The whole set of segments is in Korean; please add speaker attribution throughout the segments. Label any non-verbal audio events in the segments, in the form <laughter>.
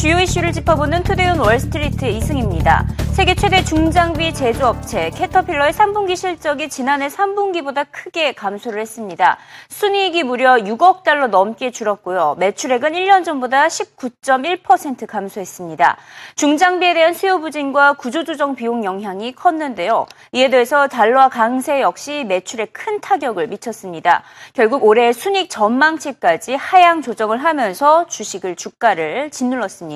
Speaker 1: 주요 이슈를 짚어보는 투데이온 월스트리트 이승입니다. 세계 최대 중장비 제조업체 캐터필러의 3분기 실적이 지난해 3분기보다 크게 감소를 했습니다. 순이익이 무려 6억 달러 넘게 줄었고요. 매출액은 1년 전보다 19.1% 감소했습니다. 중장비에 대한 수요 부진과 구조조정 비용 영향이 컸는데요. 이에 대해서 달러 강세 역시 매출에 큰 타격을 미쳤습니다. 결국 올해 순이익 전망치까지 하향 조정을 하면서 주식을 주가를 짓눌렀습니다.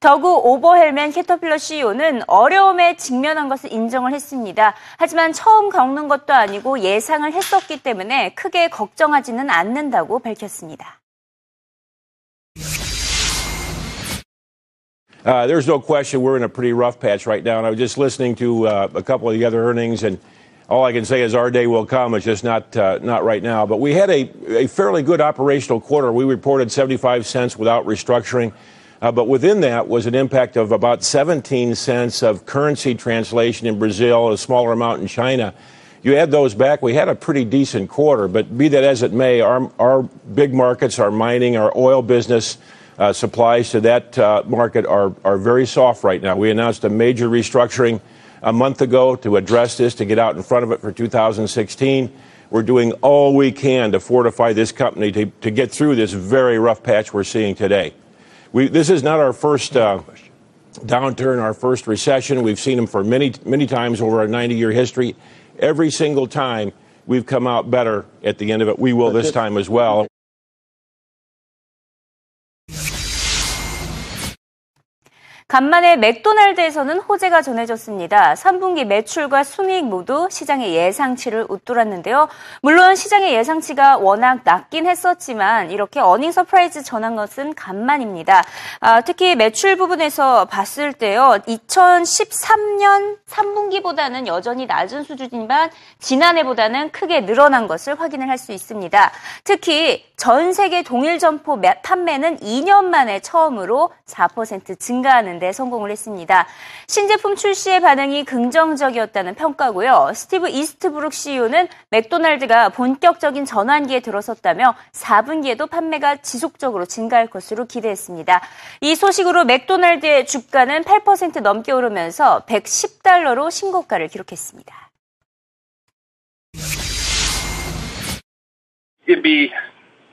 Speaker 1: 더구 오버헬맨 캐터필러 CEO는 어려움에 직면한 것을 인정을 했습니다. 하지만 처음 겪는 것도 아니고 예상을 했었기 때문에 크게 걱정하지는 않는다고 밝혔습니다.
Speaker 2: Uh, there's no question we're in a pretty rough patch right now. And I was just listening to uh, a couple of the other earnings, and all I can say is our day will come. It's just not uh, not right now. But we had a, a fairly good operational quarter. We reported 75 cents without restructuring. Uh, but within that was an impact of about 17 cents of currency translation in Brazil, a smaller amount in China. You add those back, we had a pretty decent quarter. But be that as it may, our, our big markets, our mining, our oil business, uh, supplies to that uh, market are, are very soft right now. We announced a major restructuring a month ago to address this, to get out in front of it for 2016. We're doing all we can to fortify this company to, to get through this very rough patch we're seeing today. We, this is not our first uh, downturn, our first recession. We've seen them for many, many times over our 90 year history. Every single time we've come out better at the end of it. We will this time as well.
Speaker 1: 간만에 맥도날드에서는 호재가 전해졌습니다. 3분기 매출과 순이익 모두 시장의 예상치를 웃돌았는데요. 물론 시장의 예상치가 워낙 낮긴 했었지만 이렇게 어닝 서프라이즈 전한 것은 간만입니다. 아, 특히 매출 부분에서 봤을 때요. 2013년 3분기보다는 여전히 낮은 수준이지만 지난해보다는 크게 늘어난 것을 확인을 할 수 있습니다. 특히 전 세계 동일 점포 판매는 2년 만에 처음으로 4% 증가하는 데 성공을 했습니다. 신제품 출시의 반응이 긍정적이었다는 평가고요. 스티브 이스트브룩 CEO는 맥도날드가 본격적인 전환기에 들어섰다며 4분기에도 판매가 지속적으로 증가할 것으로 기대했습니다. 이 소식으로 맥도날드의 주가는 8% 넘게 오르면서 110달러로 신고가를 기록했습니다.
Speaker 3: It'd be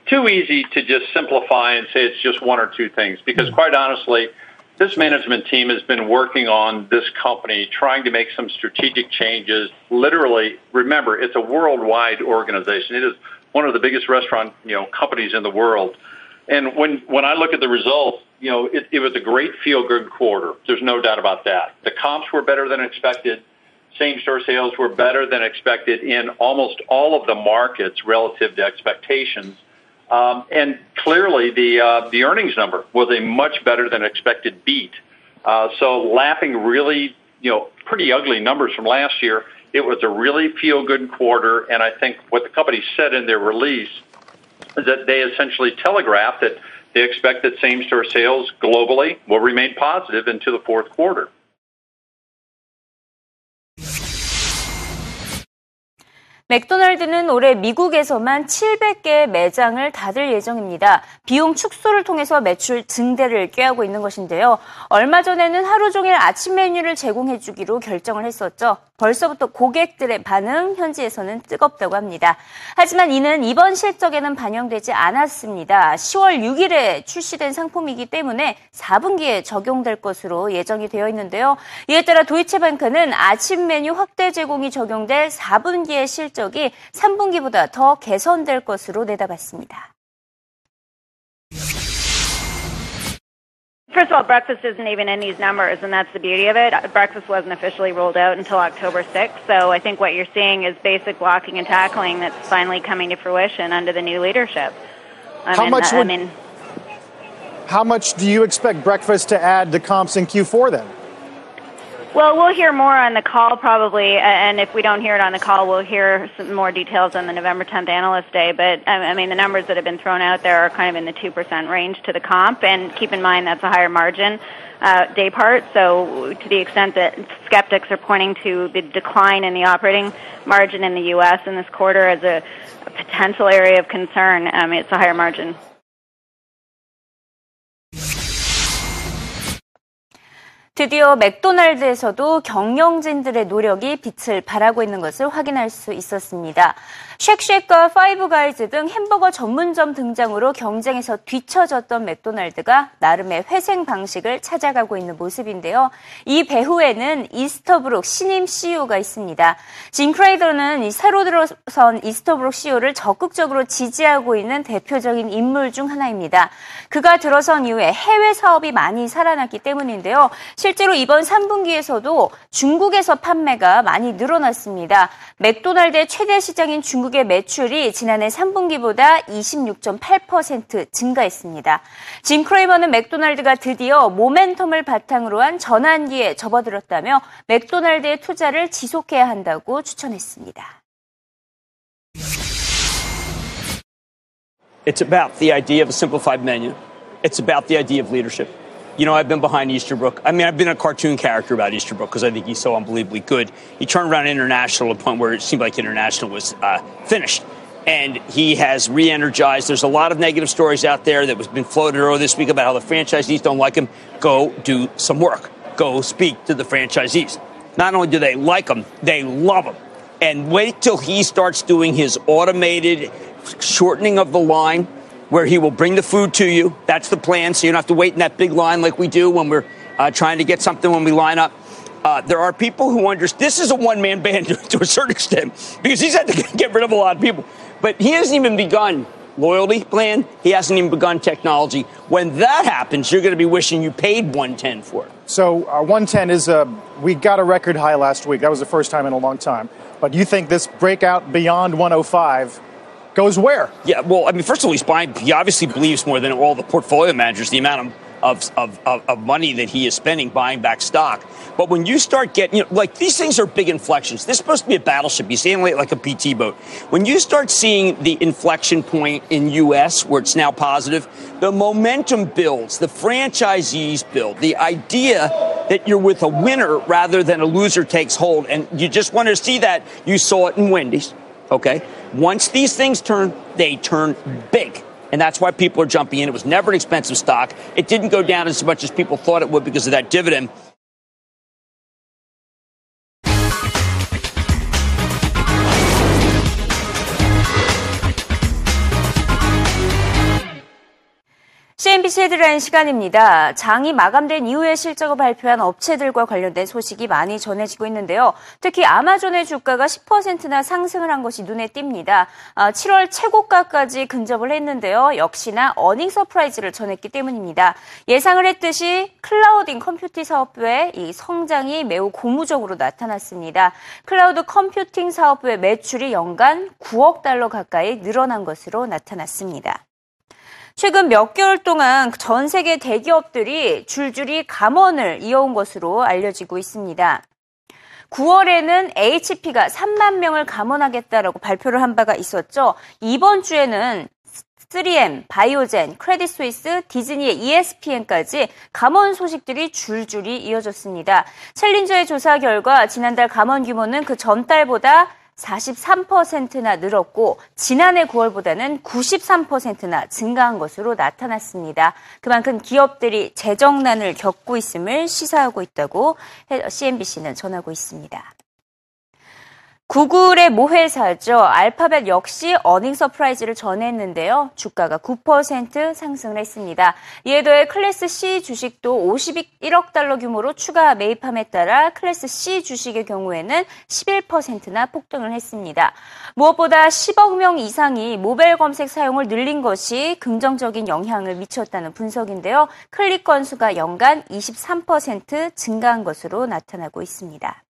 Speaker 3: too easy to just simplify and say it's just one or two things because quite honestly, this management team has been working on this company, trying to make some strategic changes. Literally, remember, it's a worldwide organization. It is one of the biggest restaurant, you know, companies in the world. And when, when I look at the results, you know, it, it was a great feel good quarter. There's no doubt about that. The comps were better than expected. Same store sales were better than expected in almost all of the markets relative to expectations. Um, and clearly, the uh, the earnings number was a much better than expected beat. Uh, so, lapping really, you know, pretty ugly numbers from last year, it was a really feel good quarter. And I think what the company said in their release is that they essentially telegraphed that they expect that same store sales globally will remain positive into the fourth quarter.
Speaker 1: 맥도날드는 올해 미국에서만 700개의 매장을 닫을 예정입니다. 비용 축소를 통해서 매출 증대를 꾀하고 있는 것인데요. 얼마 전에는 하루 종일 아침 메뉴를 제공해주기로 결정을 했었죠. 벌써부터 고객들의 반응 현지에서는 뜨겁다고 합니다. 하지만 이는 이번 실적에는 반영되지 않았습니다. 10월 6일에 출시된 상품이기 때문에 4분기에 적용될 것으로 예정이 되어 있는데요. 이에 따라 도이체뱅크는 아침 메뉴 확대 제공이 적용될 4분기의 실적이 3분기보다 더 개선될 것으로 내다봤습니다.
Speaker 4: First of all, breakfast isn't even in these numbers, and that's the beauty of it. Breakfast wasn't officially rolled out until October 6th, so I think what you're seeing is basic blocking and tackling that's finally coming to fruition under the new leadership. I
Speaker 5: How
Speaker 4: mean,
Speaker 5: much uh,
Speaker 4: I
Speaker 5: would-
Speaker 4: mean,
Speaker 5: How much do you expect breakfast to add to comps in Q4 then?
Speaker 4: Well, we'll hear more on the call probably, and if we don't hear it on the call, we'll hear some more details on the November 10th Analyst Day. But I I mean, the numbers that have been thrown out there are kind of in the 2% range to the comp, and keep in mind that's a higher margin. Uh, day part, so to the extent that skeptics are pointing to the decline in the operating margin in the U.S. in this quarter as a, a potential area of concern, um, it's a higher margin.
Speaker 1: 드디어 맥도날드에서도 경영진들의 노력이 빛을 발하고 있는 것을 확인할 수 있었습니다. 쉑쉑과 파이브가이즈 등 햄버거 전문점 등장으로 경쟁에서 뒤처졌던 맥도날드가 나름의 회생 방식을 찾아가고 있는 모습인데요. 이 배후에는 이스터브룩 신임 CEO가 있습니다. 진 크레이더는 새로 들어선 이스터브룩 CEO를 적극적으로 지지하고 있는 대표적인 인물 중 하나입니다. 그가 들어선 이후에 해외 사업이 많이 살아났기 때문인데요. 실제로 이번 3분기에서도 중국에서 판매가 많이 늘어났습니다. 맥도날드의 최대 시장인 중국 의 매출이 지난해 3분기보다 26.8% 증가했습니다. 짐 크레이머는 맥도날드가 드디어 모멘텀을 바탕으로 한 전환기에 접어들었다며 맥도날드의 투자를 지속해야 한다고 추천했습니다.
Speaker 6: It's about the idea of a simplified menu. It's about the idea of leadership. You know, I've been behind Easterbrook. I mean, I've been a cartoon character about Easterbrook because I think he's so unbelievably good. He turned around international to a point where it seemed like international was uh, finished. And he has re energized. There's a lot of negative stories out there that was been floated earlier this week about how the franchisees don't like him. Go do some work. Go speak to the franchisees. Not only do they like him, they love him. And wait till he starts doing his automated shortening of the line where he will bring the food to you. That's the plan. So you don't have to wait in that big line like we do when we're uh, trying to get something when we line up. Uh, there are people who understand this is a one man band <laughs> to, a certain extent because he's had to <laughs> get rid of a lot of people. But he hasn't even begun loyalty plan. He hasn't even begun technology. When that happens, you're going to be wishing you paid 110 for it.
Speaker 5: So uh, 110 is a we got a record high last week. That was the first time in a long time. But you think this breakout beyond 105 goes where?
Speaker 6: Yeah, well, I mean, first of all, he's buying. He obviously believes more than all the portfolio managers the amount of, of, of, of money that he is spending buying back stock. But when you start getting, you know, like these things are big inflections. This is supposed to be a battleship. You see it like a PT boat. When you start seeing the inflection point in U.S. where it's now positive, the momentum builds, the franchisees build, the idea that you're with a winner rather than a loser takes hold. And you just want to see that. You saw it in Wendy's. Okay. Once these things turn, they turn big. And that's why people are jumping in. It was never an expensive stock. It didn't go down as much as people thought it would because of that dividend.
Speaker 1: 헤드라인 시간입니다. 장이 마감된 이후에 실적을 발표한 업체들과 관련된 소식이 많이 전해지고 있는데요. 특히 아마존의 주가가 10%나 상승을 한 것이 눈에 띕니다. 7월 아, 최고가까지 근접을 했는데요. 역시나 어닝 서프라이즈를 전했기 때문입니다. 예상을 했듯이 클라우딩 컴퓨팅 사업부의 이 성장이 매우 고무적으로 나타났습니다. 클라우드 컴퓨팅 사업부의 매출이 연간 9억 달러 가까이 늘어난 것으로 나타났습니다. 최근 몇 개월 동안 전 세계 대기업들이 줄줄이 감원을 이어온 것으로 알려지고 있습니다. 9월에는 HP가 3만 명을 감원하겠다라고 발표를 한 바가 있었죠. 이번 주에는 3M, 바이오젠, 크레딧 스위스, 디즈니의 ESPN까지 감원 소식들이 줄줄이 이어졌습니다. 챌린저의 조사 결과 지난달 감원 규모는 그 전달보다 43%나 늘었고 지난해 9월보다는 93%나 증가한 것으로 나타났습니다. 그만큼 기업들이 재정난을 겪고 있음을 시사하고 있다고 CNBC는 전하고 있습니다. 구글의 모회사죠. 알파벳 역시 어닝 서프라이즈를 전했는데요. 주가가 9% 상승을 했습니다. 이에 더해 클래스 C 주식도 51억 달러 규모로 추가 매입함에 따라 클래스 C 주식의 경우에는 11%나 폭등을 했습니다. 무엇보다 10억 명 이상이 모바일 검색 사용을 늘린 것이 긍정적인 영향을 미쳤다는 분석인데요. 클릭 건수가 연간 23% 증가한 것으로 나타나고 있습니다.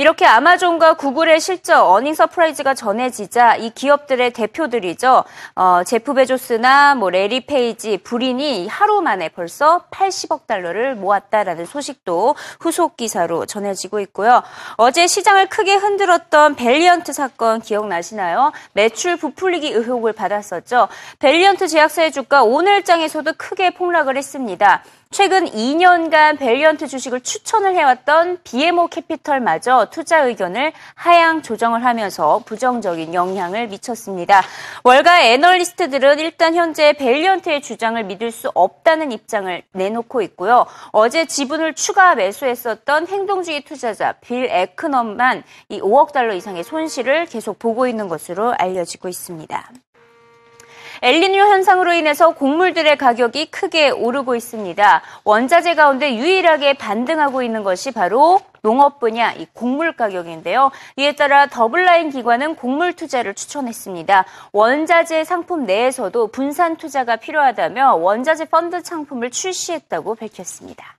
Speaker 1: 이렇게 아마존과 구글의 실적 어닝 서프라이즈가 전해지자 이 기업들의 대표들이죠. 어, 제프 베조스나 뭐 래리 페이지, 브린이 하루 만에 벌써 80억 달러를 모았다라는 소식도 후속 기사로 전해지고 있고요. 어제 시장을 크게 흔들었던 밸리언트 사건 기억나시나요? 매출 부풀리기 의혹을 받았었죠. 밸리언트 제약사의 주가 오늘장에서도 크게 폭락을 했습니다. 최근 2년간 밸리언트 주식을 추천을 해왔던 BMO 캐피털마저 투자 의견을 하향 조정을 하면서 부정적인 영향을 미쳤습니다. 월가 애널리스트들은 일단 현재 밸리언트의 주장을 믿을 수 없다는 입장을 내놓고 있고요. 어제 지분을 추가 매수했었던 행동주의 투자자 빌 애크먼만 이 5억 달러 이상의 손실을 계속 보고 있는 것으로 알려지고 있습니다. 엘리뇨 현상으로 인해서 곡물들의 가격이 크게 오르고 있습니다. 원자재 가운데 유일하게 반등하고 있는 것이 바로 농업 분야 이 곡물 가격인데요. 이에 따라 더블라인 기관은 곡물 투자를 추천했습니다. 원자재 상품 내에서도 분산 투자가 필요하다며 원자재 펀드 상품을 출시했다고 밝혔습니다.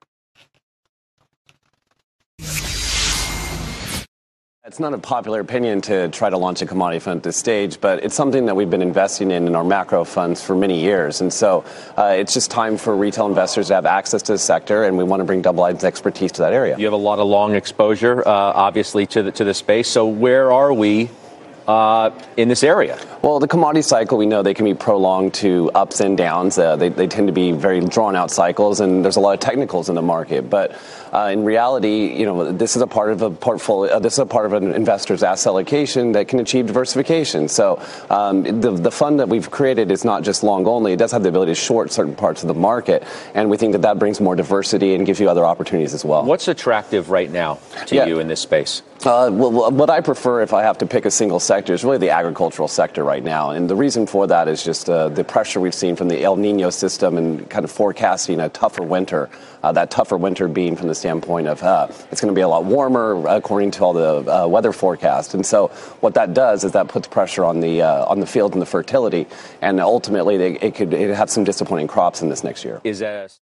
Speaker 7: It's not a popular opinion to try to launch a commodity fund at this stage, but it's something that we've been investing in in our macro funds for many years. And so uh, it's just time for retail investors to have access to the sector, and we want to bring Double I's expertise to that area.
Speaker 8: You have a lot of long exposure, uh, obviously, to the, to the space. So where are we uh, in this area?
Speaker 7: Well, the commodity cycle, we know they can be prolonged to ups and downs. Uh, they, they tend to be very drawn out cycles, and there's a lot of technicals in the market. But uh, in reality, you know, this is a part of a portfolio. Uh, this is a part of an investor's asset allocation that can achieve diversification. So um, the the fund that we've created is not just long only. It does have the ability to short certain parts of the market, and we think that that brings more diversity and gives you other opportunities as well.
Speaker 8: What's attractive right now to
Speaker 7: Yeah.
Speaker 8: you in this space?
Speaker 7: Uh, well, what I prefer, if I have to pick a single sector, is really the agricultural sector right now. And the reason for that is just uh, the pressure we've seen from the El Nino system and kind of forecasting a tougher winter. Uh, that tougher winter being from the standpoint of uh, it's going to be a lot warmer according to all the uh, weather forecast. And so what that does is that puts pressure on the uh, on the field and the fertility, and ultimately they, it could it have some disappointing crops in this next year.
Speaker 8: Is that